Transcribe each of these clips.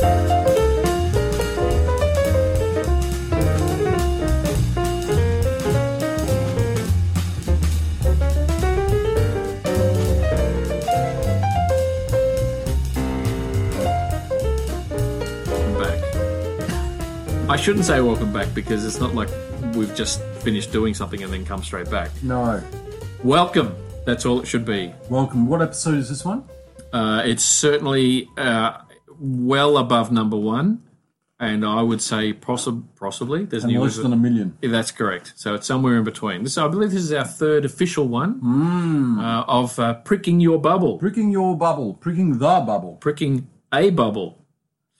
Welcome back. I shouldn't say welcome back because it's not like we've just finished doing something and then come straight back. No. Welcome. That's all it should be. Welcome. What episode is this one? Uh, it's certainly uh, well above number one, and I would say possi- possibly. There's And less than a million. Yeah, That's correct. So it's somewhere in between. So I believe, this is our third official one uh, of uh, pricking your bubble, Pricking your bubble. Pricking the bubble. pricking a bubble.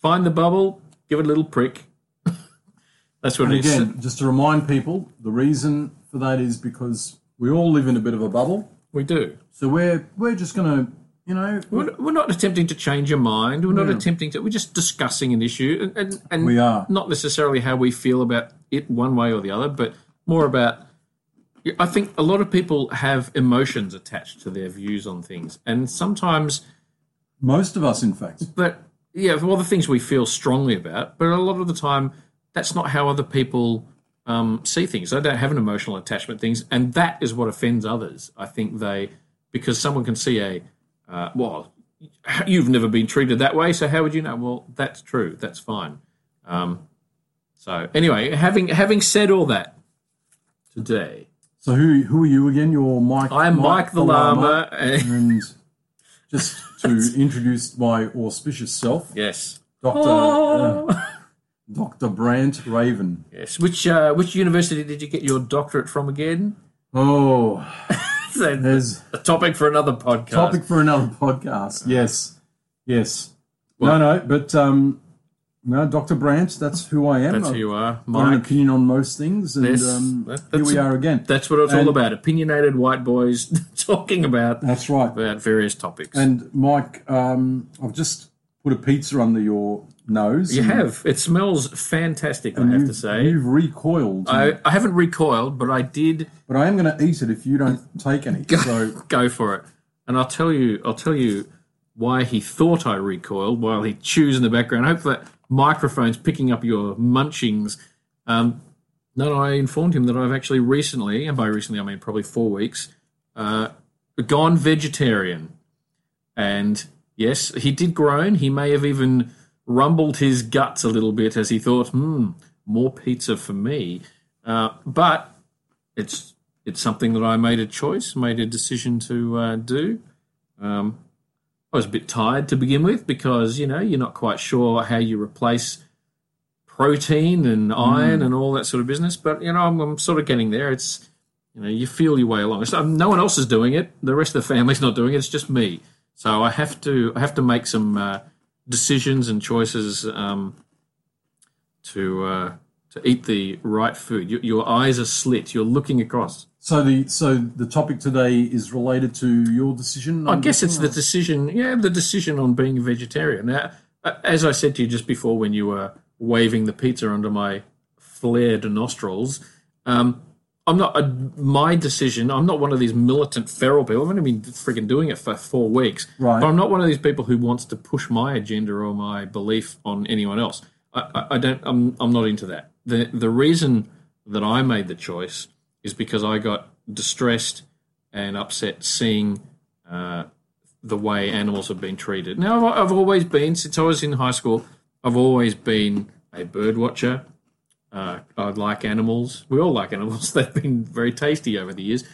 Find the bubble, give it a little prick. That's what And it is. again, just to remind people, the reason for that is because we all live in a bit of a bubble. We do. So we're we're just going to, you know, We're, we're not attempting to change your mind. We're not attempting to. We're just discussing an issue, and and, and We are. not necessarily how we feel about it one way or the other, but more about. I think a lot of people have emotions attached to their views on things, and sometimes most of us, in fact. but yeah, well, the things we feel strongly about, but a lot of the time, that's not how other people um, see things. They don't have an emotional attachment to things, and that is what offends others. I think they, because someone can see a, uh, well, you've never been treated that way, so how would you know? Well, that's true. That's fine. Um, so anyway, having having said all that, today So who who are you again? You're Mike. I'm Mike, the Llama. and- And just to introduce my auspicious self, yes, Doctor uh, Doctor Brant Raven. yes. Which uh, which university did you get your doctorate from again? Oh, So, there's a topic for another podcast. topic for another podcast. Yes, yes. no, no, but um, no, Doctor Branch. That's who I am. That's who you are, Mike. opinion on most things, and Yes, um, that- here we are again. That's what it's all about. Opinionated white boys talking about That's right. about various topics. And Mike, um, I've just put a pizza under your nose. you have. It smells fantastic, I have to say. you've recoiled. I, I haven't recoiled, but I did but I am going to eat it if you don't take any. So go for it. And I'll tell you I'll tell you why he thought I recoiled while he chews in the background. I hope that microphone's picking up your munchings. Um, no, I informed him that I've actually recently, and by recently I mean probably four weeks, uh, gone vegetarian. And yes, he did groan. He may have even rumbled his guts a little bit as he thought, hmm, more pizza for me. Uh, but it's it's something that I made a choice, made a decision to uh, do. Um, I was a bit tired to begin with because you know you're not quite sure how you replace protein and iron and all that sort of business. But you know I'm, I'm sort of getting there. It's you know you feel your way along. So, no one else is doing it. The rest of the family's not doing it. It's just me. So I have to I have to make some uh, decisions and choices um, to uh, to eat the right food. Your, your eyes are slit. You're looking across. so the so the topic today is related to your decision. I guess it's the decision. Yeah, the decision on being a vegetarian. Now, uh, as I said to you just before, when you were waving the pizza under my flared nostrils, um, I'm not uh, my decision. I'm not one of these militant feral people. I've only been freaking doing it for four weeks. Right. But I'm not one of these people who wants to push my agenda or my belief on anyone else. I, I, I don't. I'm. I'm not into that. The the reason that I made the choice is because I got distressed and upset seeing uh, the way animals have been treated. Now, I've, I've always been, since I was in high school, I've always been a bird watcher. Uh, I like animals. We all like animals. They've been very tasty over the years.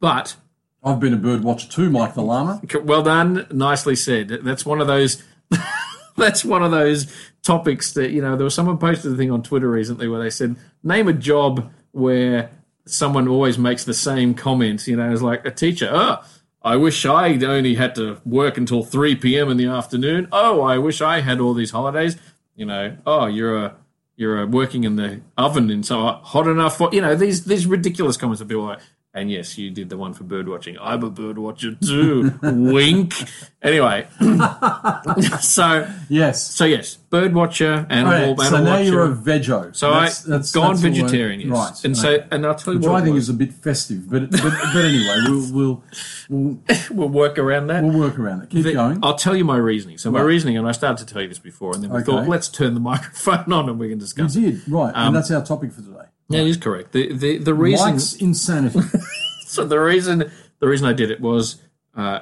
But, I've been a bird watcher too, Mike the llama. well done, nicely said. That's one of those. that's one of those topics that you know. There was someone posted a thing on Twitter recently where they said, "Name a job where someone always makes the same comment." You know, it's like a teacher. Oh, I wish I only had to work until three p.m. in the afternoon. Oh, I wish I had all these holidays. You know, oh, you're a you're uh, working in the oven and so hot enough for you know these these ridiculous comments that people like And yes, you did the one for bird watching. I'm a bird watcher too. Wink. Anyway, so Yes. so yes, bird watcher, animal, Right, animal so now watcher. you're a vego. so That's- I that's- gone that's vegetarian, yes. right? And so, and I'll tell you which what, I think was. is a bit festive, but but, but anyway, we'll we'll we'll, we'll work around that. we'll work around it. Keep The- going. I'll tell you my reasoning. So my Right. reasoning, and I started to tell you this before, and then we Okay. thought, let's turn the microphone on and we can discuss. it. did right, Um, and that's our topic for today. That is correct. The the the reason Mike's insanity. so the reason the reason I did it was uh,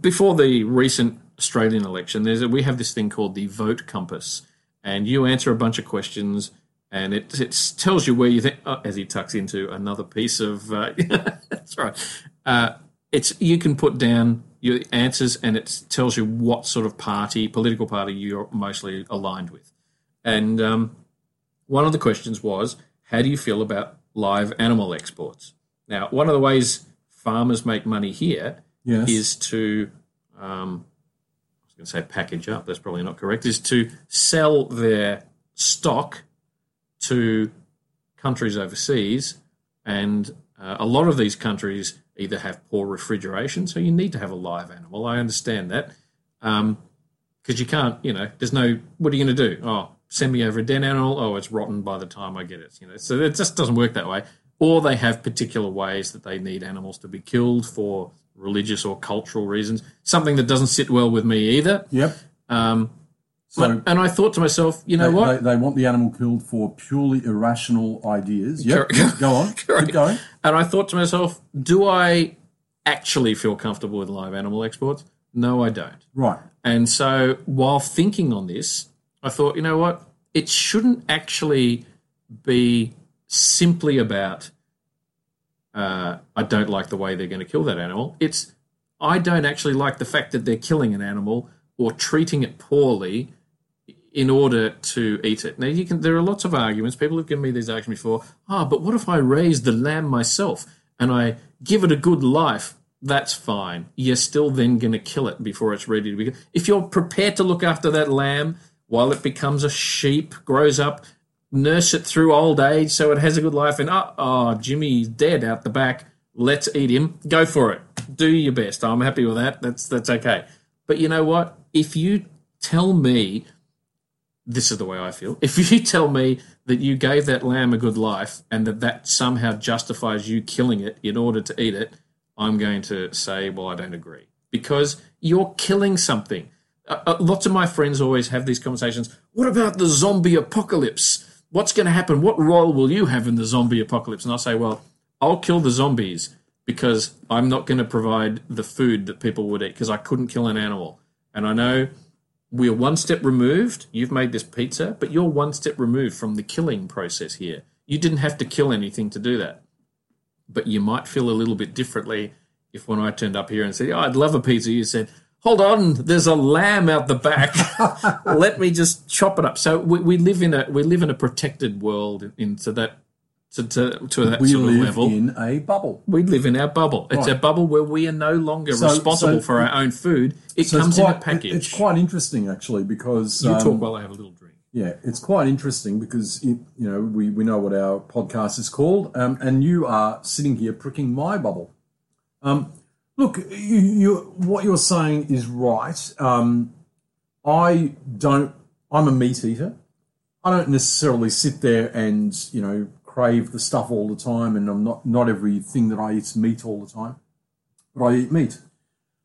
before the recent Australian election. There's a, we have this thing called the Vote Compass, and you answer a bunch of questions, and it it tells you where you think. Oh, as he tucks into another piece of. Uh, that's right. Uh, it's you can put down your answers, and it tells you what sort of party, political party, you're mostly aligned with, and. Um, one of the questions was, how do you feel about live animal exports? Now, one of the ways farmers make money here Yes. is to, um, I was going to say package up, that's probably not correct, is to sell their stock to countries overseas. And uh, a lot of these countries either have poor refrigeration, so you need to have a live animal. I understand that. Because you can't, you know, there's no, what are you going to do? Oh, send me over a dead animal. Oh, it's rotten by the time I get it. You know, so it just doesn't work that way. Or they have particular ways that they need animals to be killed for religious or cultural reasons. Something that doesn't sit well with me either. Yep. Um, So but, and I thought to myself, you know they, what? They, they want the animal killed for purely irrational ideas. Yep, Go on. Keep going. And I thought to myself, do I actually feel comfortable with live animal exports? No, I don't. Right. And so while thinking on this, I thought, you know what? It shouldn't actually be simply about, uh, I don't like the way they're going to kill that animal. It's, I don't actually like the fact that they're killing an animal or treating it poorly in order to eat it. Now, you can. There are lots of arguments. People have given me these arguments before. Ah, but what if I raise the lamb myself and I give it a good life? That's fine. You're still then going to kill it before it's ready to be. If you're prepared to look after that lamb while it becomes a sheep, grows up, nurse it through old age so it has a good life, and oh, oh Jimmy's dead out the back. Let's eat him. Go for it. Do your best. I'm happy with that. That's that's okay. But you know what? If you tell me this is the way I feel. If you tell me that you gave that lamb a good life and that that somehow justifies you killing it in order to eat it, I'm going to say, well, I don't agree because you're killing something. Uh, uh, lots of my friends always have these conversations. What about the zombie apocalypse? What's going to happen? What role will you have in the zombie apocalypse? And I'll say, well, I'll kill the zombies because I'm not going to provide the food that people would eat because I couldn't kill an animal. And I know we're one step removed. You've made this pizza, but you're one step removed from the killing process here. You didn't have to kill anything to do that. But you might feel a little bit differently if when I turned up here and said, oh, I'd love a pizza, you said, hold on, there's a lamb out the back. Let me just chop it up. So we, we live in a we live in a protected world into that to, to, to that We sort of live level. in a bubble. we live in our bubble. It's Right. a bubble where we are no longer So- responsible so- for our own food. It So comes quite, in a package. It's quite interesting, actually, because you um, talk while I have a little drink. Yeah, it's quite interesting because it, you know we, we know what our podcast is called, um, and you are sitting here pricking my bubble. Um, look, you, you what you're saying is right. Um, I don't. I'm a meat eater. I don't necessarily sit there and you know crave the stuff all the time, and I'm not not everything that I eat is meat all the time, but I eat meat.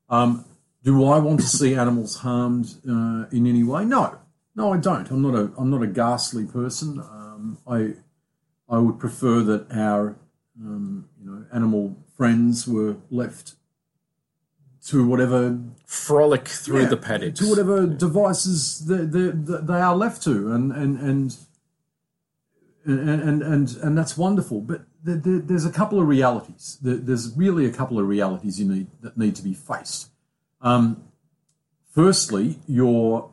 Um, do I want to see animals harmed uh, in any way? No, no, I don't. I'm not a I'm not a ghastly person. Um, I I would prefer that our um, you know animal friends were left to whatever Frolic through yeah, the paddocks. to whatever devices they, they, they are left to, and and and and and and, and that's wonderful. But there, there, there's a couple of realities. There, there's really a couple of realities you need that need to be faced. Um, firstly, your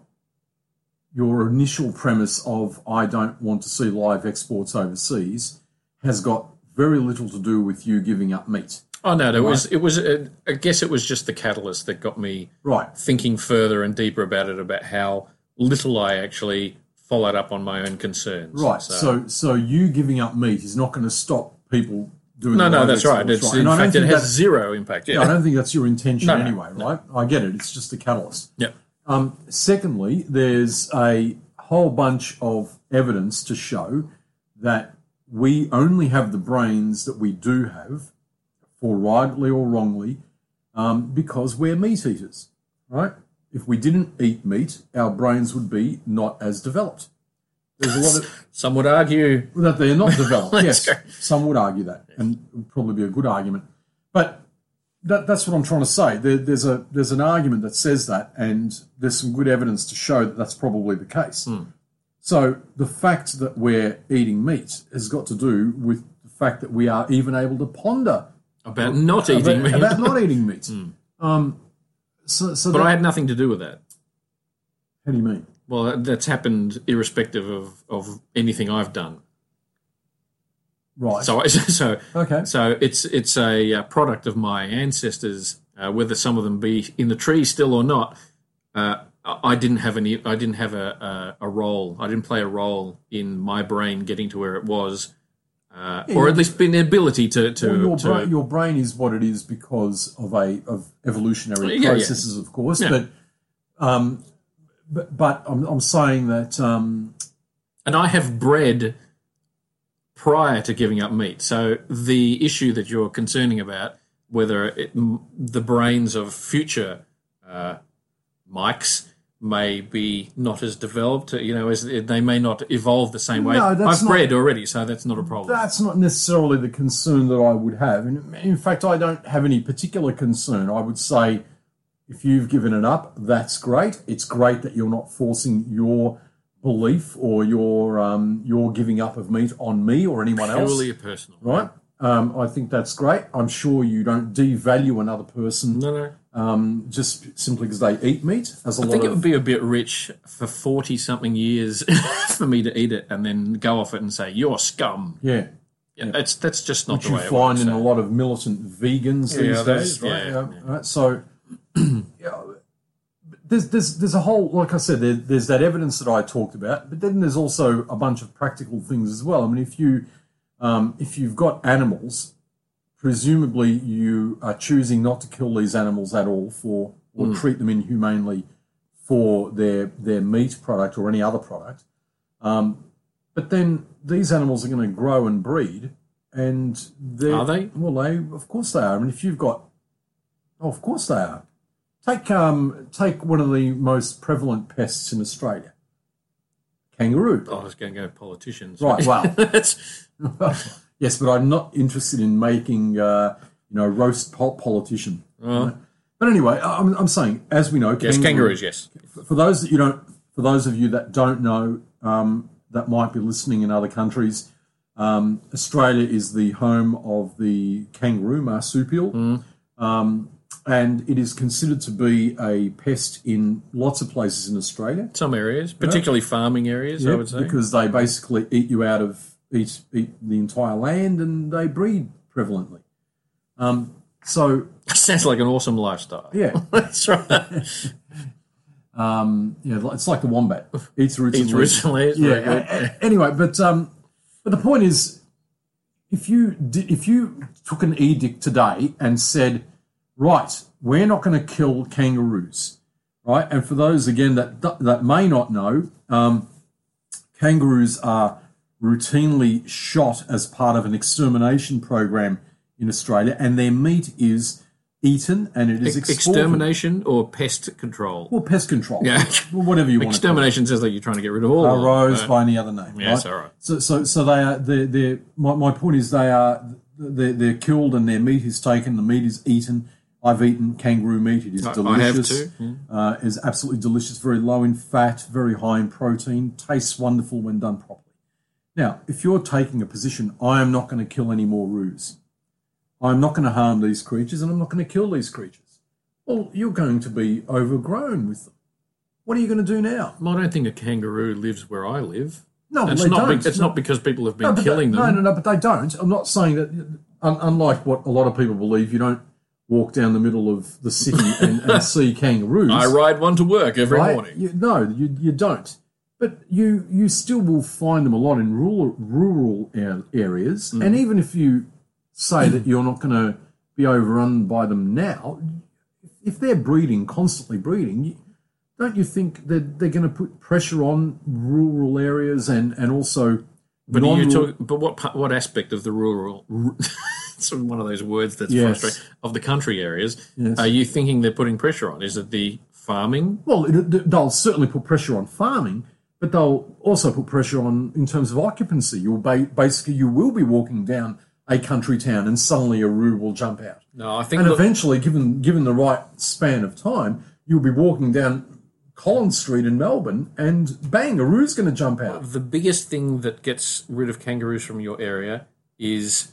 your initial premise of I don't want to see live exports overseas has got very little to do with you giving up meat. Oh no, it was it was. Uh, I guess it was just the catalyst that got me Right. thinking further and deeper about it, about how little I actually followed up on my own concerns. Right. So, so you giving up meat is not going to stop people doing No, the no, that's right. It's, And in fact, it has zero impact. Yeah, I don't think that's your intention No, no, anyway, right? I get it. It's just a catalyst. yeah. Um, secondly, there's a whole bunch of evidence to show that we only have the brains that we do have, for rightly or wrongly, um, because we're meat eaters, right? If we didn't eat meat, our brains would be not as developed. There's a lot of Some would argue that they're not developed. Yes, go. some would argue that, and it would probably be a good argument. But that, that's what I'm trying to say. There, there's a there's an argument that says that, and there's some good evidence to show that that's probably the case. Hmm. So the fact that we're eating meat has got to do with the fact that we are even able to ponder about not eating about, meat. about not eating meat. Um, so, so but that, I had nothing to do with that. how do you mean? Well, that- that's happened irrespective of, of anything I've done. Right. So, so, okay. so it's it's a product of my ancestors. Uh, whether some of them be in the tree still or not, uh, I I didn't have any. I didn't have a, a, a role. I didn't play a role in my brain getting to where it was, uh, or at least an ability to to, Well, your, to bra- your brain is what it is because of a of evolutionary Yeah, yeah. processes, of course. Yeah. But, um, but but I'm, I'm saying that um, and I have bred prior to giving up meat. So the issue that you're concerning about, whether it, the brains of future uh, Mikes may be not as developed, you know, as they may not evolve the same way. No, that's I've not- bred already, so that's not a problem. that's not necessarily the concern that I would have. And in fact, I don't have any particular concern. I would say if you've given it up, that's great. It's great that you're not forcing your belief or your um, your giving up of meat on me or anyone else. Purely a personal, right? Um, I think that's great. I'm sure you don't devalue another person No, no. Um, just simply because they eat meat. As a I lot I think it would be a bit rich for forty something years for me to eat it and then go off it and say you're scum. yeah, Yeah, that's that's just not which the you way it find works. in so. a lot of militant vegans Yeah, these that's- days, right? yeah, right? So yeah, there's there's there's a whole like I said there, there's that evidence that I talked about, but then there's also a bunch of practical things as well. I mean, if you um, if you've got animals, presumably you are choosing not to kill these animals at all for or Hmm. treat them inhumanely for their their meat product or any other product. Um, but then these animals are going to grow and breed, and they're, Are they? Well, they of course they are. I mean, if you've got, oh, of course they are. Take um take one of the most prevalent pests in Australia, kangaroo. I was going to go politicians. Right, well. that's yes, but I'm not interested in making uh, you know roast pol- politician. well, But anyway, I'm, I'm saying as we know, yes, kangaroos. Yes, for those that you don't, for those of you that don't know, um, that might be listening in other countries, um, Australia is the home of the kangaroo marsupial, um, and it is considered to be a pest in lots of places in Australia. some areas, particularly farming areas, I would say. because they basically eat you out of eat eat the entire land, and they breed prevalently. Um, so Sounds like an awesome lifestyle. yeah, That's right. um, yeah, it's like the wombat eats roots Eats roots leaves. yeah. very good. a- a- anyway, but um, but the point is, if you did, if you took an edict today and said, right, we're not going to kill kangaroos, right? And for those again that that may not know, um, kangaroos are routinely shot as part of an extermination program in Australia, and their meat is eaten and it is. Extermination or pest control. Well, pest control. Yeah. Well, whatever you want to call it. Extermination says like you're trying to get rid of all of them, Arose but- by any other name. Yes, right? all right. So, so, so they are. They're, they're, my, my point is, they are. They're, they're killed and their meat is taken. The meat is eaten. I've eaten kangaroo meat. It is I- I delicious. have too, Uh, is absolutely delicious. Very low in fat. Very high in protein. Tastes wonderful when done properly. Now, if you're taking a position, I am not going to kill any more roos. I'm not going to harm these creatures, and I'm not going to kill these creatures. Well, you're going to be overgrown with them. What are you going to do now? Well, I don't think a kangaroo lives where I live. No, It's they not. don't. Be, it's No. not because people have been No, killing they, them. No, no, no, but they don't. I'm not saying that. Un, unlike what a lot of people believe, you don't walk down the middle of the city and, and see kangaroos. I ride one to work every right? morning. You, no, you, you don't. But you you still will find them a lot in rural rural areas, Mm. and even if you say that you're not going to be overrun by them now. If they're breeding, constantly breeding, don't you think that they're going to put pressure on rural areas and, and also But are you non-rural- talk, But what what aspect of the rural? it's one of those words that's Yes. frustrating. Of the country areas, Yes. are you thinking they're putting pressure on? Is it the farming? Well, it, they'll certainly put pressure on farming, but they'll also put pressure on in terms of occupancy. You'll ba- basically you will be walking down a country town, and suddenly a roo will jump out. No, I think And look, eventually, given given the right span of time, you'll be walking down Collins Street in Melbourne, and bang, a roo's going to jump out. the biggest thing that gets rid of kangaroos from your area is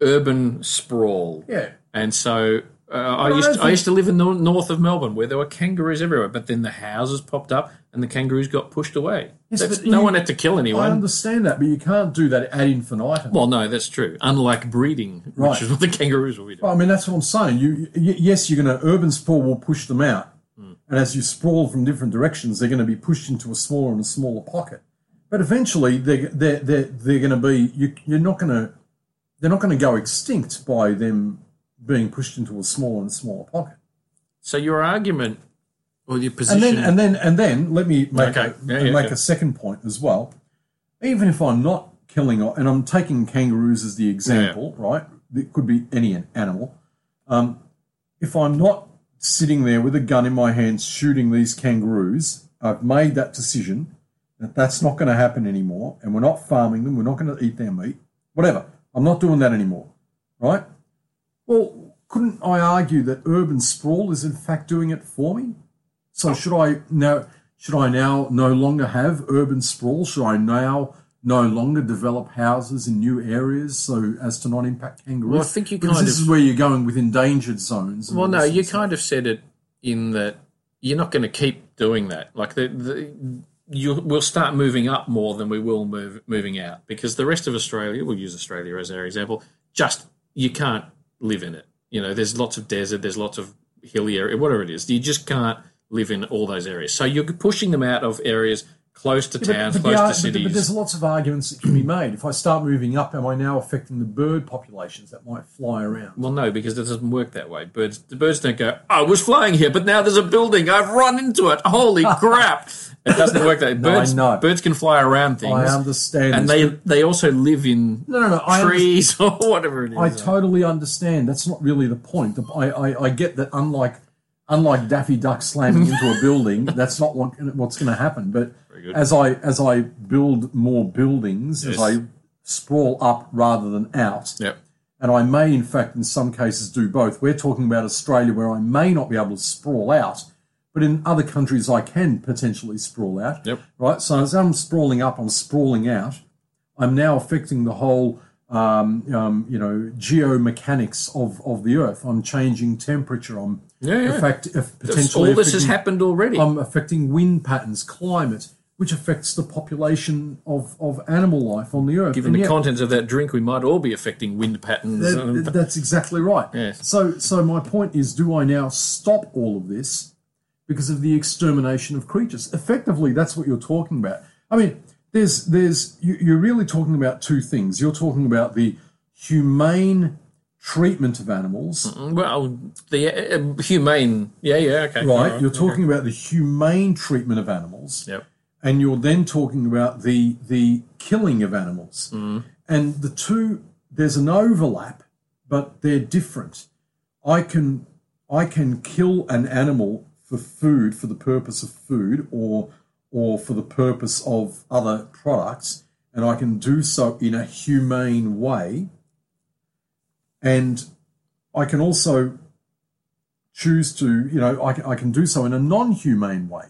urban sprawl. Yeah, And so uh, I I used don't I think- used to live in the north of Melbourne where there were kangaroos everywhere, but then the houses popped up and the kangaroos got pushed away. Yes, no you- one had to kill anyone. I understand that, but you can't do that ad infinitum. Well, no, that's true. Unlike breeding, Right. which is what the kangaroos will be doing. Well, I mean, that's what I'm saying. You, y- yes, you're going to urban sprawl will push them out, hmm. and as you sprawl from different directions, they're going to be pushed into a smaller and smaller pocket. But eventually, they're they're they're, they're going to be. You, you're not going to. They're not going to go extinct by them being pushed into a smaller and smaller pocket. So your argument or your And then and then and then let me make Okay. a, Yeah, yeah, make yeah. a second point as well. Even if I'm not killing, and I'm taking kangaroos as the example, right? It could be any animal. Um, if I'm not sitting there with a gun in my hands shooting these kangaroos, I've made that decision that that's not going to happen anymore, and we're not farming them. We're not going to eat their meat. Whatever. I'm not doing that anymore, right? Well, couldn't I argue that urban sprawl is in fact doing it for me? So oh. should I now should I now no longer have urban sprawl? Should I now no longer develop houses in new areas so as to not impact kangaroos? Well, I think you Because kind this of- is where you're going with endangered zones. well, no, you kind of said it in that you're not going to keep doing that. Like the, the you will start moving up more than we will move moving out because the rest of Australia, we'll use Australia as our example, just you can't live in it. You know, there's lots of desert, there's lots of hilly area, whatever it is. You just can't live in all those areas. So you're pushing them out of areas close to towns, but, close the to cities. but there's lots of arguments that can be made. If I start moving up, am I now affecting the bird populations that might fly around? Well, no, because it doesn't work that way. Birds, the birds don't go. I was flying here, but now there's a building. I've run into it. Holy crap! It doesn't work that. way. No, I Birds, know. birds can fly around things, I understand, and they they also live in no, no, no. Trees or whatever it is. I totally understand. That's not really the point. I, I, I get that unlike unlike Daffy Duck slamming into a building, that's not what, what's going to happen. But as I as I build more buildings, as I sprawl up rather than out, yep. and I may in fact in some cases do both. We're talking about Australia where I may not be able to sprawl out, but in other countries I can potentially sprawl out. Yep. Right. So as I'm sprawling up, I'm sprawling out. I'm now affecting the whole, um, um, you know, geomechanics of, of the Earth. I'm changing temperature. I'm Yeah, yeah. effect, if All this has affecting- happened already. I'm affecting wind patterns, climate, which affects the population of, of animal life on the Earth. Given And the yet- contents of that drink, we might all be affecting wind patterns. that- that's exactly right. Yes. So, so my point is, do I now stop all of this because of the extermination of creatures? Effectively, that's what you're talking about. I mean, there's, there's, you, you're really talking about two things. You're talking about the humane treatment of animals, well, the uh, humane. Yeah, yeah, okay. right? all You're talking about the humane treatment of animals. Yep. and you're then talking about the the killing of animals and the two there's an overlap but they're different i can i can kill an animal for food for the purpose of food or or for the purpose of other products and i can do so in a humane way. And i can also choose to you know i can, I can do so in a non-humane way.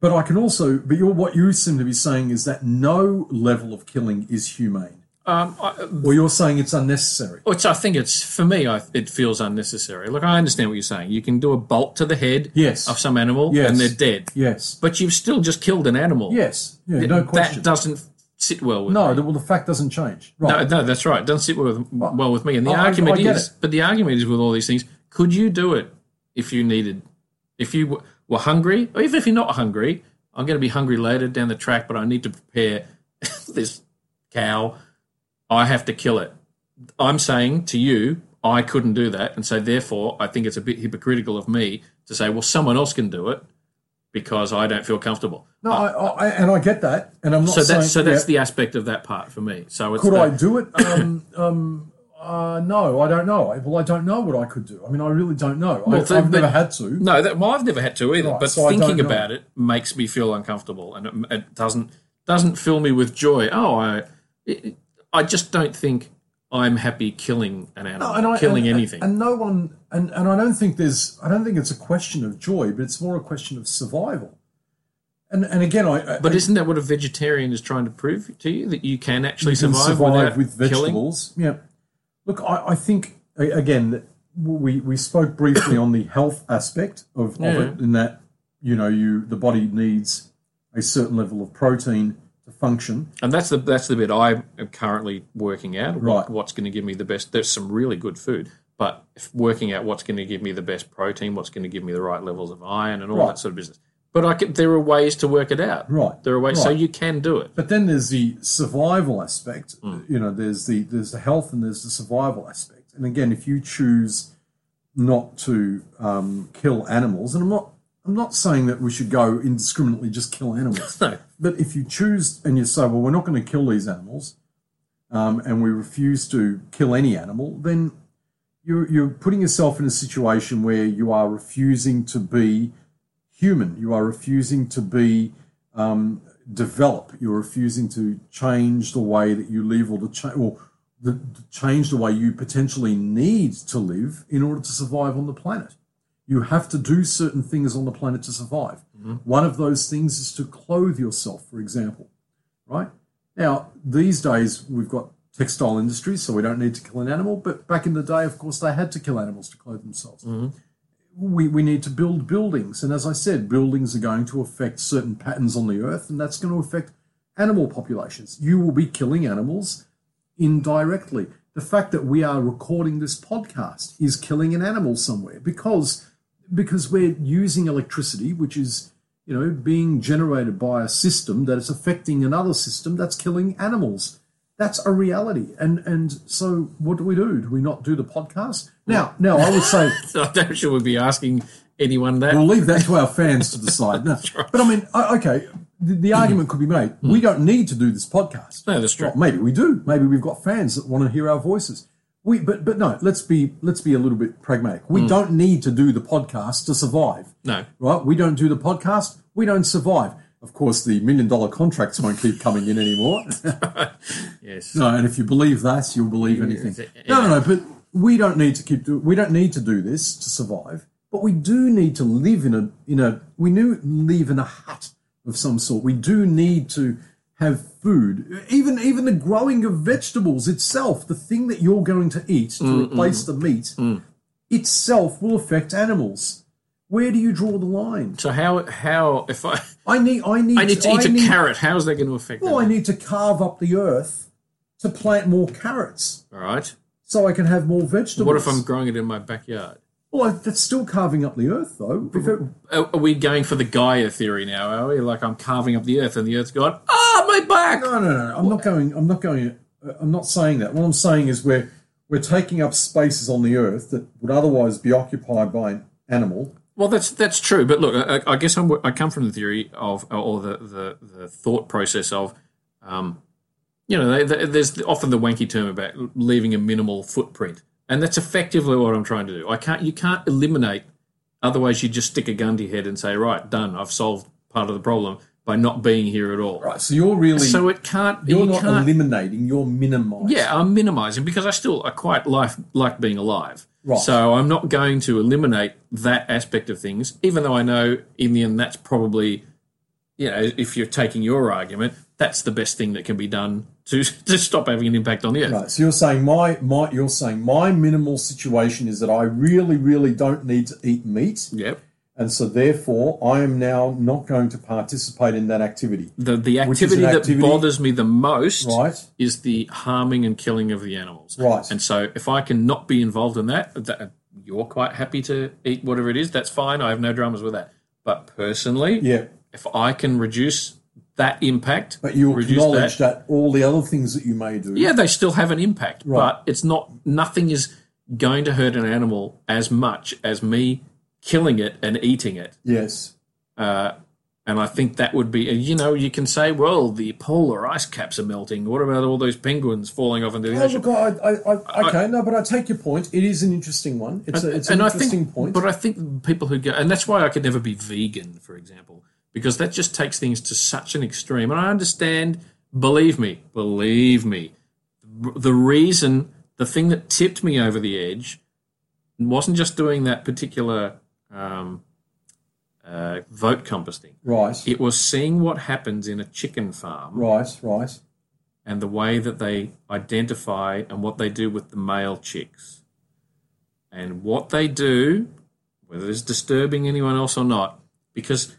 But I can also, but what you seem to be saying is that no level of killing is humane, Um, I, or you're saying it's unnecessary. which I think it's for me. I, it feels unnecessary. Look, I understand what you're saying. You can do a bolt to the head Yes. of some animal, Yes. and they're dead. Yes, But you've still just killed an animal. yes, yeah, no question. That doesn't sit well with no, me. the, well, the fact doesn't change. No, Right? no, that's right. It doesn't sit well with, well with me. And the I- I- argument I get is, it. but the argument is with all these things, could you do it if you needed, if you were hungry, or even if you're not hungry? I'm going to be hungry later down the track, but I need to prepare this cow. I have to kill it. I'm saying to you, I couldn't do that, and so therefore, I think it's a bit hypocritical of me to say, well, someone else can do it because I don't feel comfortable. No, I, I, and I get that, and I'm not So that's so that's yeah, the aspect of that part for me. So it's could the- I do it? Um, um, uh, no, I don't know. I- Well, I don't know what I could do. I mean, I really don't know. I, Well, so- I've never had to. No, that, well, I've never had to either. Right, but so thinking about it makes me feel uncomfortable, and it, it doesn't doesn't fill me with joy. Oh, I it, I just don't think I'm happy killing an animal, and I, killing and, anything. And no one, and, and I don't think there's, I don't think it's a question of joy, but it's more a question of survival. And and again, I, I but isn't that what a vegetarian is trying to prove to you that you can actually you can survive, survive without with killing? vegetables. Yeah. Look, I, I think again that we we spoke briefly on the health aspect of, of it, in that you know you the body needs a certain level of protein to function. And that's the that's the bit I am currently working out. What, Right. What's going to give me the best? There's some really good food, but working out what's going to give me the best protein, what's going to give me the right levels of iron, and all Right. that sort of business. But I can, there are ways to work it out. Right. There are ways, so you can do it. But then there's the survival aspect. Hmm. You know, there's the there's the health and there's the survival aspect. And again, if you choose not to um, kill animals, and I'm not I'm not saying that we should go indiscriminately just kill animals. No. But if you choose and you say, well, we're not going to kill these animals, um, and we refuse to kill any animal, then you're, you're putting yourself in a situation where you are refusing to be human. You are refusing to be um, develop. You're refusing to change the way that you live, or to change, or the, to change the way you potentially need to live in order to survive on the planet. You have to do certain things on the planet to survive. Mm-hmm. One of those things is to clothe yourself, for example, right? Now, these days we've got textile industries, so we don't need to kill an animal. But back in the day, of course, they had to kill animals to clothe themselves. Mm-hmm. We, we need to build buildings. And as I said, buildings are going to affect certain patterns on the earth, and that's going to affect animal populations. You will be killing animals indirectly. The fact that we are recording this podcast is killing an animal somewhere because because we're using electricity, which is you know being generated by a system that is affecting another system that's killing animals. That's a reality. And and so what do we do? Do we not do the podcast? Now now I would say So I don't sure we'd be asking anyone that. We'll leave that to our fans to decide. No, But I mean, okay, the, the argument could be made. Mm-hmm. We don't need to do this podcast. No, that's true. Well, maybe we do. Maybe we've got fans that want to hear our voices. We, but but no, let's be let's be a little bit pragmatic. We mm. don't need to do the podcast to survive. No. right? We don't do the podcast. We don't survive. Of course, the million dollar contracts won't keep coming in anymore. Yes. No, and if you believe that, you'll believe anything. No, no, no. But we don't need to keep do. We don't need to do this to survive. But we do need to live in a in a. We do live in a hut of some sort. We do need to have food. Even even the growing of vegetables itself, the thing that you're going to eat to mm, replace mm, the meat, mm. itself will affect animals. Where do you draw the line? So how how if I I need. I need. I need to eat a need- carrot, how's that going to affect Well, I need to carve up the earth to plant more carrots All right. so I can have more vegetables. What if I'm growing it in my backyard? Well, that's still carving up the earth, though. Are are we going for the Gaia theory now? Are we like I'm carving up the earth and the earth's gone? Ah, my back. no, no, no. I'm not going. I'm not going. uh, I'm not saying that. What I'm saying is we're we're taking up spaces on the earth that would otherwise be occupied by an animal. Well, that's that's true, but look, I, I guess I'm, I come from the theory of, or the the, the thought process of, um, you know, they, they, there's often the wanky term about leaving a minimal footprint, and that's effectively what I'm trying to do. I can't, you can't eliminate, otherwise you just stick a gun to your head and say, right, done, I've solved part of the problem by not being here at all. Right. So you're really So it can't, be you're you not can't, eliminating. You're minimizing. yeah, I'm minimising because I still I quite like like being alive. Right. So I'm not going to eliminate that aspect of things, even though I know in the end that's probably, you know, if you're taking your argument, that's the best thing that can be done to to stop having an impact on the earth. Right. So you're saying my my you're saying my minimal situation is that I really really don't need to eat meat, Yep. and so therefore I am now not going to participate in that activity. The the activity that activity- bothers me the most Right. is the harming and killing of the animals. Right. And so if I can not be involved in that, that you're quite happy to eat whatever it is, that's fine. I have no dramas with that. But personally, Yeah. If I can reduce that impact. But you acknowledge that. all the other things that you may do. Yeah, they still have an impact, Right. but it's not. Nothing is going to hurt an animal as much as me killing it and eating it. Yes. Uh, and I think that would be, you know, you can say, well, the polar ice caps are melting. What about all those penguins falling off into the Oh, ocean? look, I, I, I, okay, no, but I take your point. It is an interesting one. It's, a, it's an and interesting think, point. but I think people who go, and that's why I could never be vegan, for example, because that just takes things to such an extreme. And I understand, believe me, believe me, the reason, the thing that tipped me over the edge wasn't just doing that particular um, uh, vote compass thing. right, It was seeing what happens in a chicken farm right, right. and the way that they identify and what they do with the male chicks. And what they do, whether it's disturbing anyone else or not, because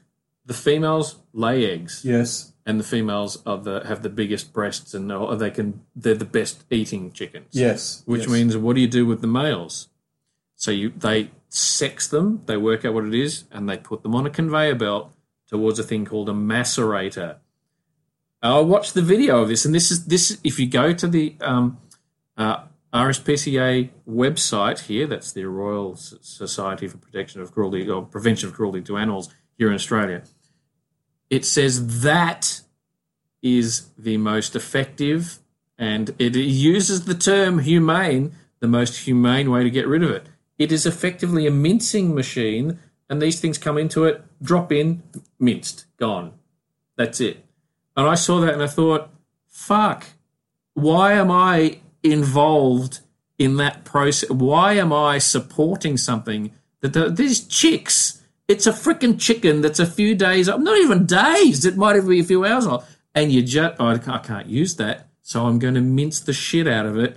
the females lay eggs Yes, and the females are the have the biggest breasts and they're- they can they're the best eating chickens. yes. Which yes. means what do you do with the males? So you they sex them, they work out what it is, and they put them on a conveyor belt towards a thing called a macerator. I watched the video of this, and this is this. If you go to the um, uh, RSPCA website here, that's the Royal Society for Protection of Cruelty or Prevention of Cruelty to Animals here in Australia. It says that is the most effective, and it uses the term humane, the most humane way to get rid of it. It is effectively a mincing machine, and these things come into it, drop in, minced, gone. That's it. And I saw that and I thought, fuck, why am I involved in that process? Why am I supporting something that the, these chicks, it's a freaking chicken that's a few days not even days, it might even be a few hours old. And you just, oh, I can't use that. So I'm going to mince the shit out of it.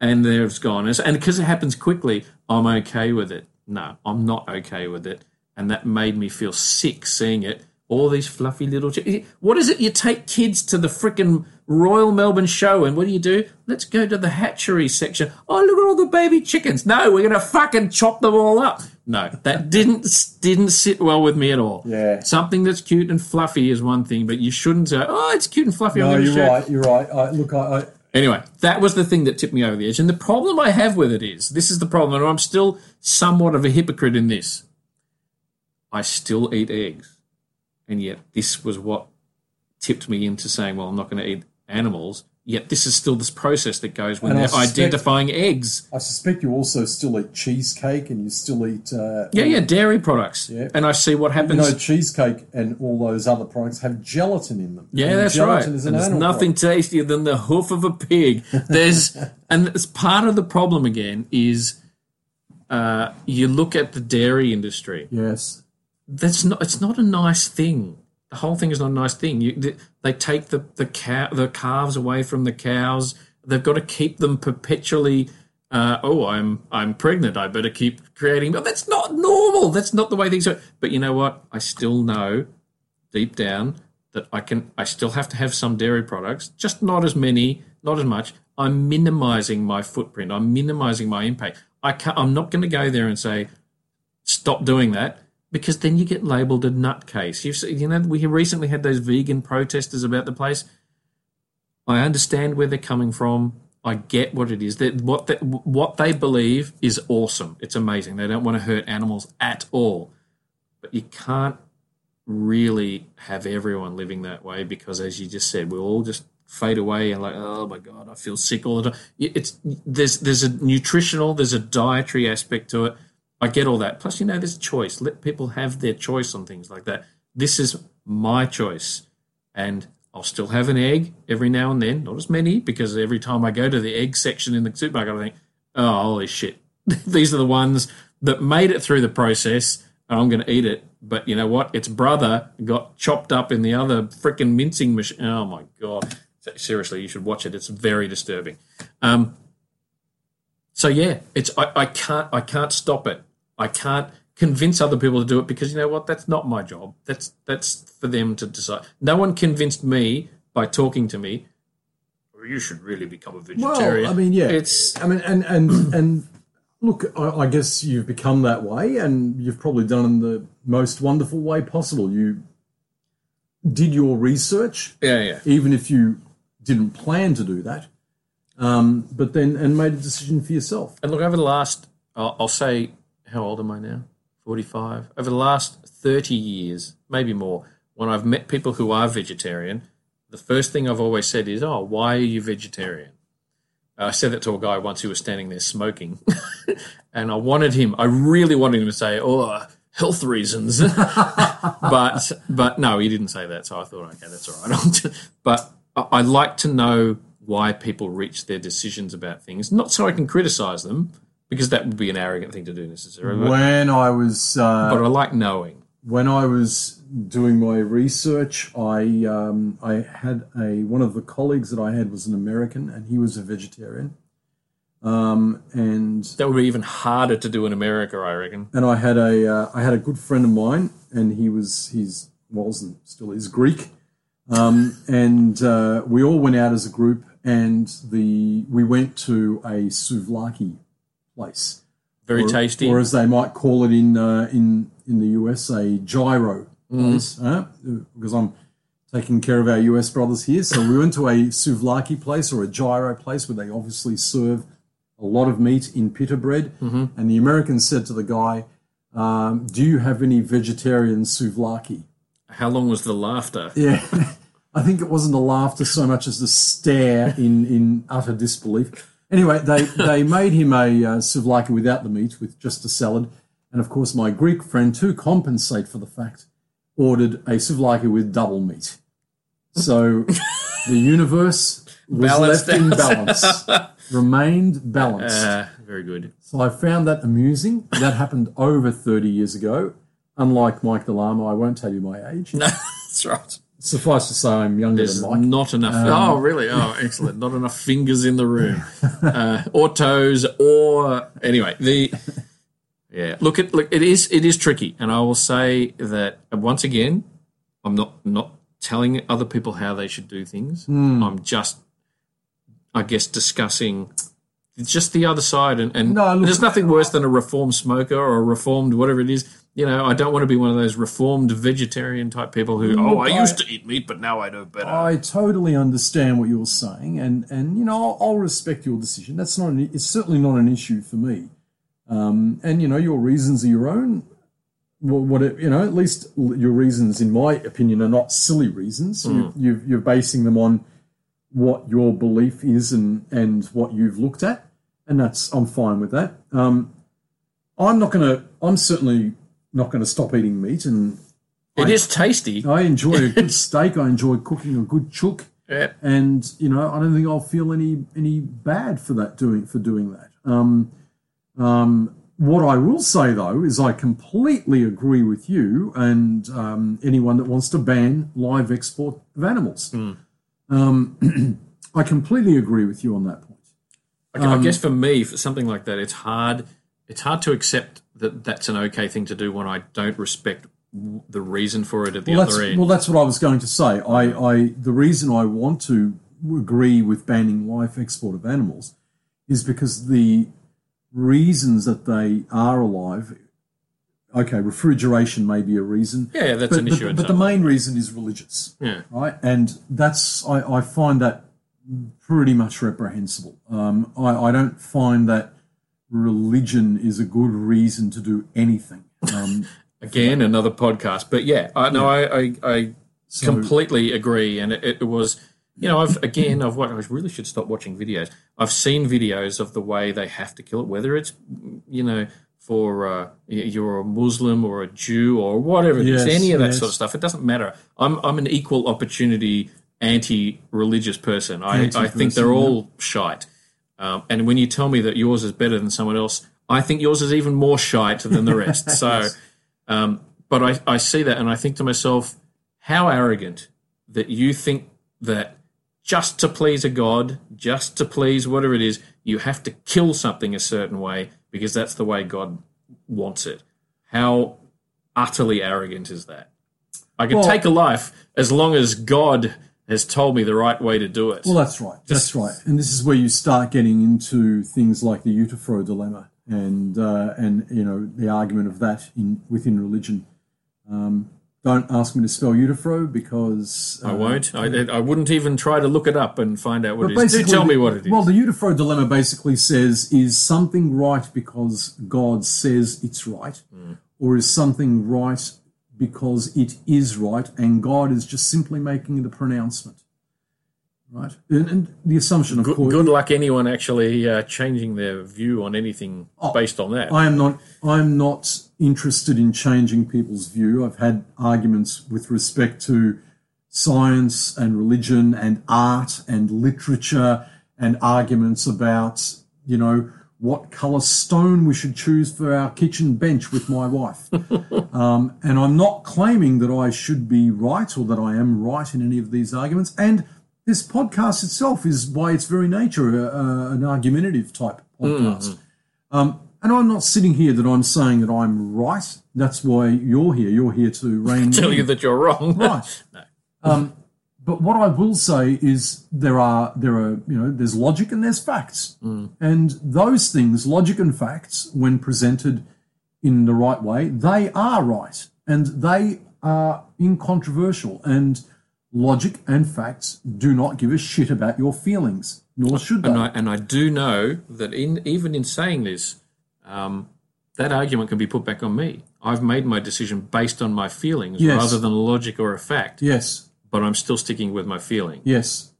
And there it's gone. And because it happens quickly, I'm okay with it. No, I'm not okay with it. And that made me feel sick seeing it. All these fluffy little. Ch- eh, what is it? You take kids to the frickin' Royal Melbourne Show, and what do you do? Let's go to the hatchery section. Oh, look at all the baby chickens. No, we're gonna fucking chop them all up. No, that didn't didn't sit well with me at all. Yeah. something that's cute and fluffy is one thing, but you shouldn't say, "Oh, it's cute and fluffy." No, you're show right. You're right. I, look, I, I, Anyway, that was the thing that tipped me over the edge. And the problem I have with it is this is the problem, and I'm still somewhat of a hypocrite in this. I still eat eggs. And yet, this was what tipped me into saying, well, I'm not going to eat animals. Yet, this is still this process that goes when And they're suspect- identifying eggs. I suspect you also still eat cheesecake and you still eat. Uh, Yeah, yeah, dairy products. Yeah. And I see what You happens. know, cheesecake and all those other products have gelatin in them. Yeah, And that's right. An And there's nothing tastier than the hoof of a pig. There's, and it's part of the problem again is uh, you look at the dairy industry. Yes. That's not. It's not a nice thing. The whole thing is not a nice thing. You, they, take the the cow, the calves away from the cows. They've got to keep them perpetually. Uh, oh, I'm I'm pregnant. I better keep creating. But that's not normal. That's not the way things are. But you know what? I still know deep down that I can I still have to have some dairy products, just not as many, not as much. I'm minimizing my footprint. I'm minimizing my impact. I can't, I'm not going to go there and say stop doing that because then you get labeled a nutcase. You've you know we recently had those vegan protesters about the place. I understand where they're coming from. I get what it is. That what they, what they believe is awesome. It's amazing. They don't want to hurt animals at all. But you can't really have everyone living that way because, as you just said, we'll all just fade away and like, oh my god, I feel sick all the time. It's there's there's a nutritional, there's a dietary aspect to it. I get all that. Plus, you know, there's choice. Let people have their choice on things like that. This is my choice, and I'll still have an egg every now and then. Not as many because every time I go to the egg section in the supermarket, I think, oh holy shit, these are the ones that made it through the process, and I'm going to eat it. But you know what? Its brother got chopped up in the other freaking mincing machine. Oh my god! Seriously, you should watch it. It's very disturbing. Um, so yeah, it's I, I can't I can't stop it. I can't convince other people to do it because you know what? That's not my job. That's that's for them to decide. No one convinced me by talking to me. "Oh, You should really become a vegetarian. Well, I mean, yeah, it's I mean, and and and look, I, I guess you've become that way, and you've probably done it in the most wonderful way possible. You did your research, Yeah, yeah. even if you didn't plan to do that, um, but then and made a decision for yourself. And look, over the last, I'll, I'll say, how old am I now? 45. Over the last 30 years, maybe more, when I've met people who are vegetarian, the first thing I've always said is, Oh, why are you vegetarian? Uh, I said that to a guy once who was standing there smoking. and I wanted him, I really wanted him to say, Oh, health reasons. but but no, he didn't say that. So I thought, okay, that's all right. but I, I like to know why people reach their decisions about things, not so I can criticize them, because that would be an arrogant thing to do necessarily. When I was uh, but I like knowing. when I was doing my research, I um, I had a one of the colleagues that I had was an American, and he was a vegetarian. Um, and That would be even harder to do in America, I reckon. and I had a uh, I had a good friend of mine, and he was he's was and still is Greek, um, and uh, we all went out as a group, and the we went to a souvlaki place, Very or, tasty. or as they might call it in uh, in in the US, a gyro place, uh, because I'm taking care of our US brothers here. So we went to a souvlaki place or a gyro place where they obviously serve a lot of meat in pita bread. And the Americans said to the guy, um, "Do you have any vegetarian souvlaki?" How long was the laughter? Yeah. I think it wasn't the laughter so much as the stare in, in utter disbelief. Anyway, they, they made him a uh, souvlaki without the meat, with just a salad. And of course, my Greek friend, to compensate for the fact, ordered a souvlaki with double meat. So the universe was Balanced left in balance, remained balanced. Uh, very good. So I found that amusing. That happened over 30 years ago. Unlike Mike Delamo, I won't tell you my age. No, that's right. Suffice to say, I'm younger There's than Mike. not enough. oh, really? Oh, excellent. Not enough fingers in the room, uh, or toes, or anyway. The yeah. Look, it look. It is. It is tricky, and I will say that once again, I'm not not telling other people how they should do things. Hmm. I'm just, I guess, discussing. It's just the other side, and, and No, look- there's nothing worse than a reformed smoker or a reformed whatever it is. You know, I don't want to be one of those reformed vegetarian type people who, oh, I Look, used to eat meat, but now I know better. I totally understand what you're saying, and and you know I'll, I'll respect your decision. That's not an, it's certainly not an issue for me. Um, and you know your reasons are your own. Well, what it, you know, at least your reasons, in my opinion, are not silly reasons. You, you've, you're basing them on what your belief is and and what you've looked at, and that's I'm fine with that. Um, I'm not going to. I'm certainly not going to stop eating meat, and It is tasty. I enjoy a good steak. I enjoy cooking a good chook Yeah. and you know I don't think I'll feel any any bad for that doing for doing that. Um, um, what I will say though is I completely agree with you and um, anyone that wants to ban live export of animals. Um, I completely agree with you on that point. Okay, I guess for me, for something like that, it's hard. It's hard to accept that that's an okay thing to do when I don't respect the reason for it at the Well, other end. well, that's what I was going to say. I, I the reason I want to agree with banning live export of animals is because the reasons that they are alive. Okay, refrigeration may be a reason. Yeah, yeah, that's but, an but- issue in But, the main reason is religious, yeah, right? And that's I, I find that pretty much reprehensible. Um, I, I don't find that religion is a good reason to do anything. Um, again another podcast. But yeah, I no, I I, I so- completely agree, and it, it was. You know, I've again, I've wa- I really should stop watching videos. I've seen videos of the way they have to kill it, whether it's you know for uh, you're a Muslim or a Jew or whatever it is, Yes, any of that yes. sort of stuff. It doesn't matter. I'm I'm an equal opportunity anti-religious person. I, I think they're all shite. Um, and when you tell me that yours is better than someone else, I think yours is even more shite than the rest. So, um, but I, I see that and I think to myself, how arrogant that you think that just to please a god, just to please whatever it is, you have to kill something a certain way because that's the way God wants it. How utterly arrogant is that? I can Well- take a life as long as God has told me the right way to do it. Well, that's right. That's right. And this is where you start getting into things like the Euthyphro dilemma and uh, and you know the argument of that in within religion. Um, don't ask me to spell Euthyphro because I uh, won't. I, I wouldn't even try to look it up and find out what it is. Do tell me what it is. Well, the Euthyphro dilemma basically says is something right because God says it's right, Hmm. or is something right because it is right and God is just simply making the pronouncement? Right? And, and the assumption, of good, course. good luck anyone actually uh, changing their view on anything based on that. I am not. I'm not interested in changing people's view. I've had arguments with respect to science and religion and art and literature, and arguments about you know what color stone we should choose for our kitchen bench with my wife. um, and I'm not claiming that I should be right or that I am right in any of these arguments. And this podcast itself is, by its very nature, an argumentative type podcast. Um, and I'm not sitting here that I'm saying that I'm right. That's why you're here. You're here to rein tell in. you that you're wrong. right. Um, but what I will say is there are there are you know there's logic and there's facts, and those things, logic and facts, when presented in the right way, they are right and they are incontroversial. And logic and facts do not give a shit about your feelings, nor should they. and I and I do know that in even in saying this, um, that argument can be put back on me. I've made my decision based on my feelings Yes. rather than logic or a fact, yes, but I'm still sticking with my feeling. yes.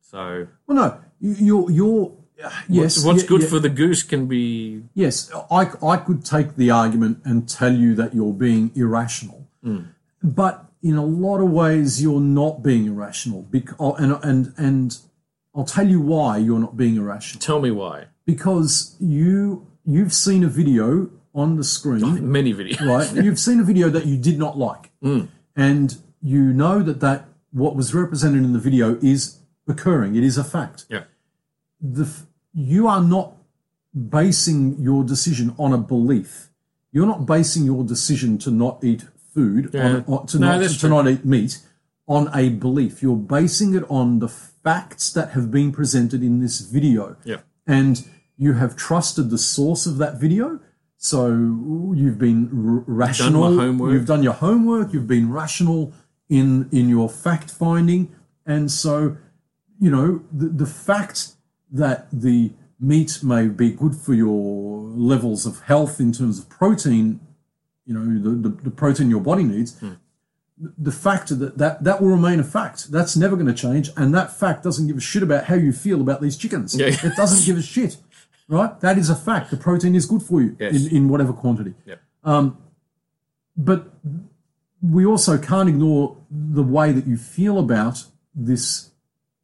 So Well, no, you- you're you're. uh, Yes, what's yeah, good yeah. for the goose can be Yes, I, I could take the argument and tell you that you're being irrational, but in a lot of ways you're not being irrational. Because, and and and I'll tell you why you're not being irrational. tell me why. Because you you've seen a video on the screen, Many videos. right? You've seen a video that you did not like, mm. and you know that that what was represented in the video is occurring. It is a fact Yeah. the you are not basing your decision on a belief. You're not basing your decision to not eat food Yeah. on, on- to, No, not, that's to not eat meat on a belief. You're basing it on the facts that have been presented in this video, Yeah. and you have trusted the source of that video. So you've been r- rational. homework. You've done your homework. You've been rational in in your fact finding, and so you know the, the fact that the meat may be good for your levels of health in terms of protein you know the, the, the protein your body needs the fact that, that that will remain a fact that's never going to change and that fact doesn't give a shit about how you feel about these chickens Yeah. it doesn't give a shit right that is a fact the protein is good for you Yes. in, in whatever quantity Yep. Um, but we also can't ignore the way that you feel about this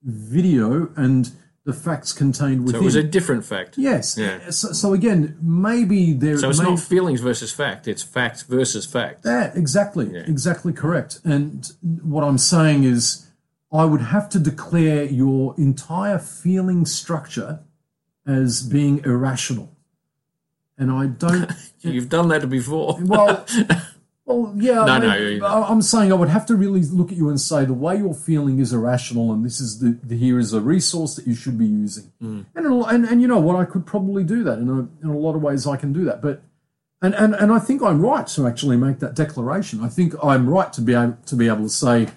video and the facts contained within. So it was a different fact. yes. Yeah. So, so again, maybe there. So it's may, not feelings versus fact; it's fact versus fact. that exactly, exactly correct. And what I'm saying is, I would have to declare your entire feeling structure as being irrational, and I don't. You've done that before. Well, well, yeah. No, I no, mean, I- I'm saying I would have to really look at you and say the way you're feeling is irrational, and this is the, the here is a resource that you should be using. Mm. And, and and you know what, I could probably do that in a, in a lot of ways. I can do that, but and, and and I think I'm right to actually make that declaration. I think I'm right to be able to be able to say,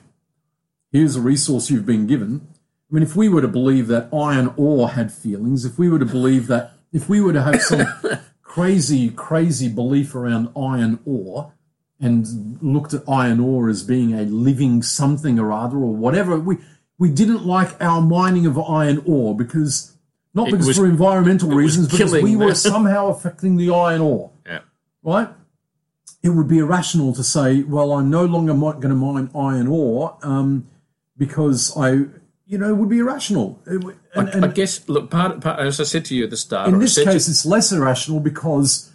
here's a resource you've been given. I mean, if we were to believe that iron ore had feelings, if we were to believe that, if we were to have some crazy, crazy belief around iron ore and looked at iron ore as being a living something or other or whatever, we, we didn't like our mining of iron ore because, not because was- for environmental reasons, because we were somehow affecting the iron ore Yeah. right? It would be irrational to say, well, I'm no longer going to mine iron ore um, because I, you know, would be irrational. Would- and, and I guess. Look, part, part as I said to you at the start, in this to- case, it's less irrational because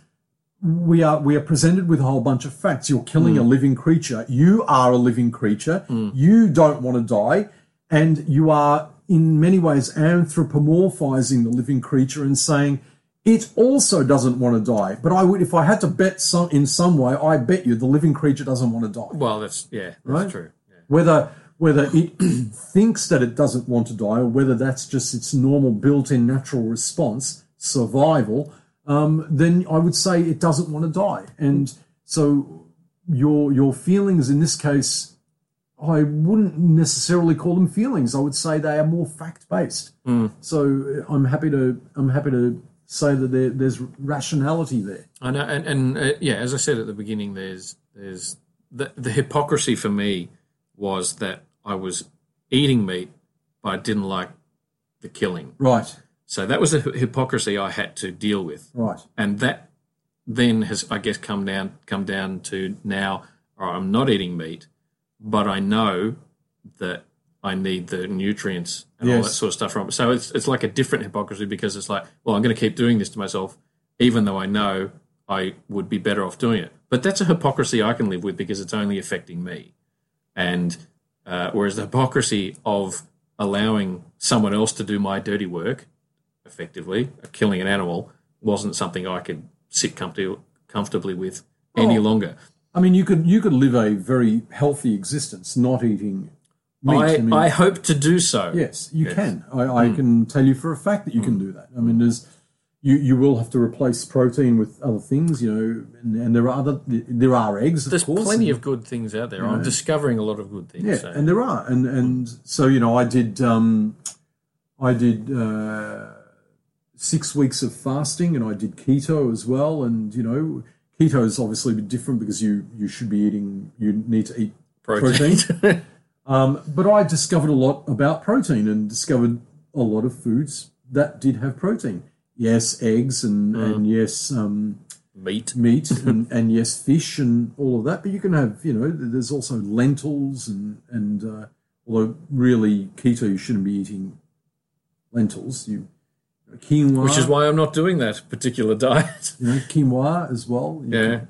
we are we are presented with a whole bunch of facts. You're killing Hmm. a living creature. You are a living creature. You don't want to die, and you are in many ways anthropomorphizing the living creature and saying it also doesn't want to die. But I would, if I had to bet some in some way, I bet you the living creature doesn't want to die well, that's yeah, that's Right? true. Yeah. whether whether it thinks that it doesn't want to die or whether that's just its normal built-in natural response survival um, then i would say it doesn't want to die and so your your feelings in this case, I wouldn't necessarily call them feelings. I would say they are more fact based. So uh, I'm happy to I'm happy to say that there, there's rationality there. I know, and, and uh, yeah, as I said at the beginning, there's there's the the hypocrisy for me was that I was eating meat, but I didn't like the killing. Right, So that was a hypocrisy I had to deal with, right, and that then has, I guess, come down come down to now. Oh, I'm not eating meat, but I know that I need the nutrients and all that sort of stuff from it. So it's it's like a different hypocrisy because it's like, well, I'm going to keep doing this to myself, even though I know I would be better off doing it. But that's a hypocrisy I can live with because it's only affecting me. And uh, whereas the hypocrisy of allowing someone else to do my dirty work, effectively, uh, killing an animal, wasn't something I could sit comfortably comfortably with any Oh. longer. I mean, you could you could live a very healthy existence not eating meat. I, mean, I hope to do so. yes, you Yes. can. I, I hmm. can tell you for a fact that you can hmm. do that. I mean, there's you you will have to replace protein with other things, you know, and, and there are other there are eggs. Of There's course, plenty and- of good things out there. I'm discovering a lot of good things. Yeah, so. and there are, and and so you know, I did, um, I did uh, six weeks of fasting, and I did keto as well, and you know, keto is obviously a bit different because you you should be eating, you need to eat protein. Um, but I discovered a lot about protein and discovered a lot of foods that did have protein. Yes, eggs and and yes, um, Meat. meat and, and yes, fish and all of that. But you can have, you know, there's also lentils and and uh, although really keto, you shouldn't be eating lentils. You quinoa, Which is why I'm not doing that particular diet. you know quinoa as well. Yeah.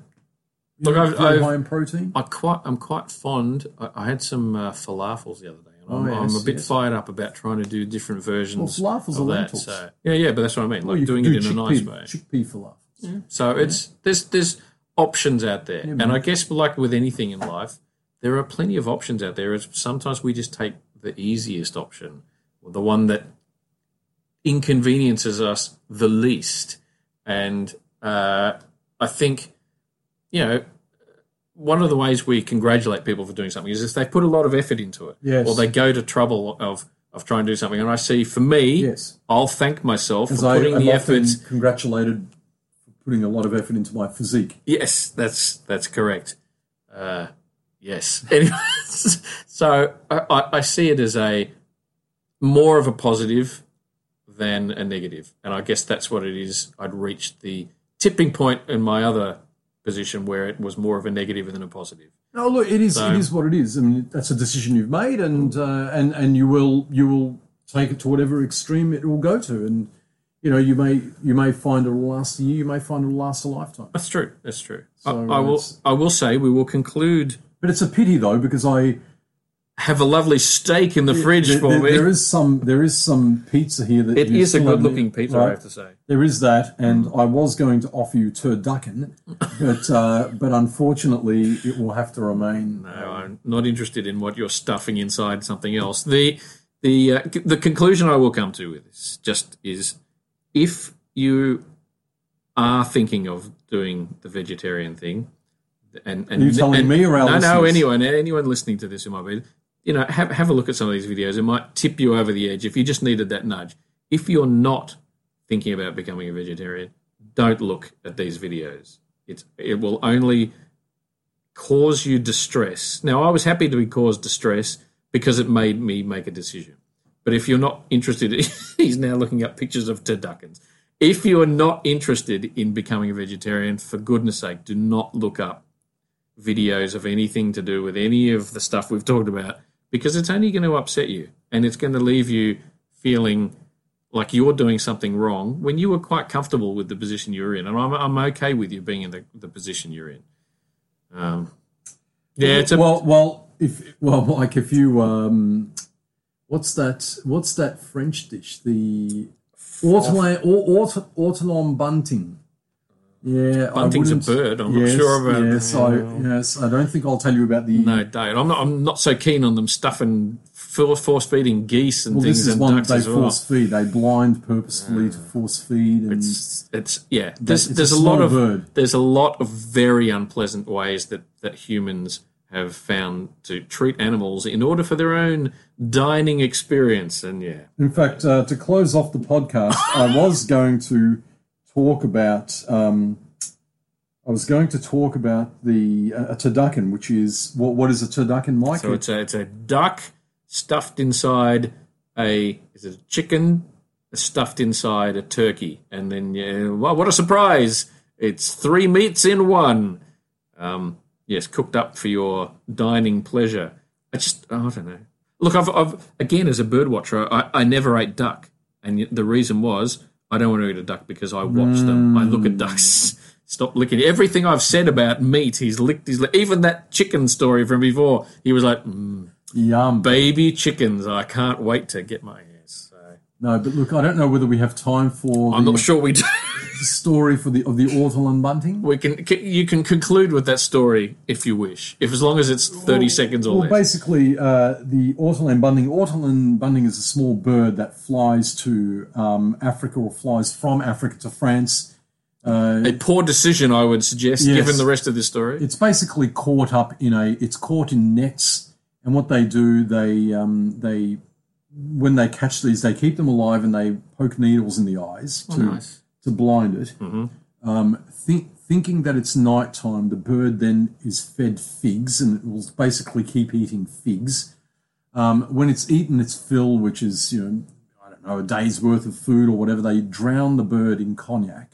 Look, I've, I've, high in protein. I quite, I'm quite fond. I, I had some uh, falafels the other day, and I'm, Oh, I'm a bit yes. fired up about trying to do different versions Well, falafels of that. So yeah, yeah, but that's what I mean. Well, Like doing can it in a nice way. Chickpea falafels. So it's there's there's options out there, and I guess like with anything in life, there are plenty of options out there. It's sometimes we just take the easiest option, or the one that inconveniences us the least. And uh, I think, you know, one of the ways we congratulate people for doing something is if they put a lot of effort into it, Yes. or they go to trouble of of trying to do something. And I see, for me, Yes. I'll thank myself As for putting am the effort congratulated for putting a lot of effort into my physique. Yes, that's that's correct. Uh, yes. Anyway, so I, I I see it as a more of a positive than a negative, and I guess that's what it is. I'd reached the tipping point in my other position where it was more of a negative than a positive. No, look, it is So- it is what it is. I mean, that's a decision you've made, and uh, and and you will you will take it to whatever extreme it will go to, and you know you may you may find it'll last a year, you may find it'll last a lifetime. That's true. That's true. So I, I will. I will say we will conclude. But it's a pity though because I Have a lovely steak in the fridge there, for there- me. there is some there is some pizza here that it you is a good-looking pizza, I have to say. There is that, and I was going to offer you turducken, but uh, but unfortunately it will have to remain. No, I'm not interested in what you're stuffing inside something else. The the uh, the conclusion I will come to with this just is if you are thinking of doing the vegetarian thing, and, and Are you telling and- me or our no, no, anyone, anyone listening to this who might be, you know, have have a look at some of these videos. It might tip you over the edge if you just needed that nudge. If you're not thinking about becoming a vegetarian, don't look at these videos. It's it will only cause you distress. Now, I was happy to be caused distress because it made me make a decision. But if you're not interested, he's now looking up pictures of turduckens. If you are not interested in becoming a vegetarian, for goodness sake, do not look up videos of anything to do with any of the stuff we've talked about because it's only going to upset you and it's going to leave you feeling like you're doing something wrong when you were quite comfortable with the position you're in. And I'm, I'm okay with you being in the, the position you're in. Um, yeah, it's a, well, well, if well, like if you um, what's that? What's that French dish? The ortolan or ortolan bunting. Yeah, I bunting's a bird. I'm yes, not sure about Yes, I, yes, I don't think I'll tell you about the. No, Dave. I'm not. I'm not so keen on them stuffing force, feeding geese and Well, things this is and one ducks they as well. force feed. They blind purposefully to force feed, and It's, it's yeah. There's it's a there's a, lot small of bird. there's a lot of very unpleasant ways that that humans have found to treat animals in order for their own dining experience. And yeah, In fact, uh, to close off the podcast, I was going to talk about. Um, I was going to talk about the uh, a turducken, which is what? What is a turducken, Mike? so it's a it's a duck stuffed inside a is it a chicken stuffed inside a turkey, and then yeah, what a surprise! It's three meats in one. Um, yes, cooked up for your dining pleasure. I just oh, I don't know. Look, I've, I've again as a bird watcher, I, I never ate duck, and the reason was I don't want to eat a duck because I watch them. I look at ducks. Stop licking everything I've said about meat. He's licked his. Even that chicken story from before. He was like, mm, Yum. baby chickens. I can't wait to get my hands. So No, but look, I don't know whether we have time for I'm the not sure we do. story for the of the ortolan bunting. We can. You can conclude with that story if you wish, if as long as it's thirty seconds or Well, less. basically, uh, the ortolan bunting. Ortolan bunting is a small bird that flies to um, Africa or flies from Africa to France. A poor decision, I would suggest, Yes. given the rest of this story. It's basically caught up in a. It's caught in nets, and what they do, they um, they when they catch these, they keep them alive and they poke needles in the eyes to nice. To blind it. Um, thi- thinking that it's night time, the bird then is fed figs, and it will basically keep eating figs. Um, when it's eaten its fill, which is you know I don't know a day's worth of food or whatever, they drown the bird in cognac,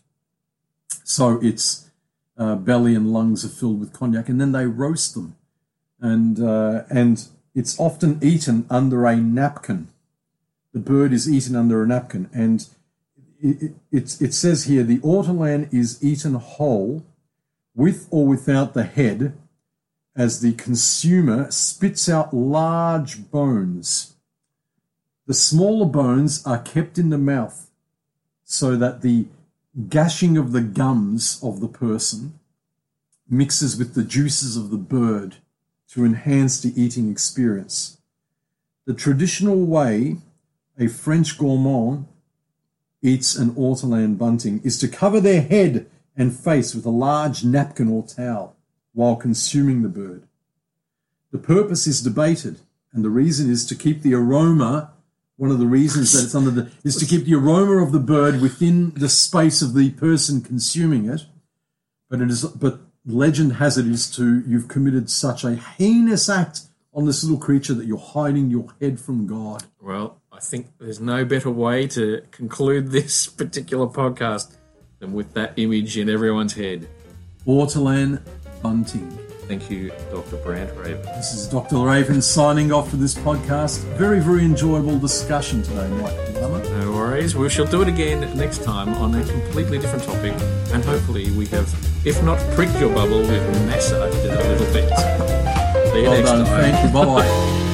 so its uh, belly and lungs are filled with cognac, and then they roast them, and uh, and it's often eaten under a napkin. The bird is eaten under a napkin, and it, it, it says here the ortolan is eaten whole, with or without the head, as the consumer spits out large bones. The smaller bones are kept in the mouth so that the gashing of the gums of the person mixes with the juices of the bird to enhance the eating experience. The traditional way a French gourmand eats an ortolan bunting is to cover their head and face with a large napkin or towel while consuming the bird. The purpose is debated, and the reason is to keep the aroma. One of the reasons that it's under the is to keep the aroma of the bird within the space of the person consuming it. But it is but legend has it is to you've committed such a heinous act on this little creature that you're hiding your head from God. Well, I think there's no better way to conclude this particular podcast than with that image in everyone's head. Ortolan bunting. Thank you, Dr. Brandt Raven. This is Dr. Raven signing off for this podcast. Very, very enjoyable discussion today, Mike No worries. We shall do it again next time on a completely different topic, and hopefully we have, if not pricked your bubble, we've massaged it a little bit. See you Well next done. time. Thank you. Bye bye.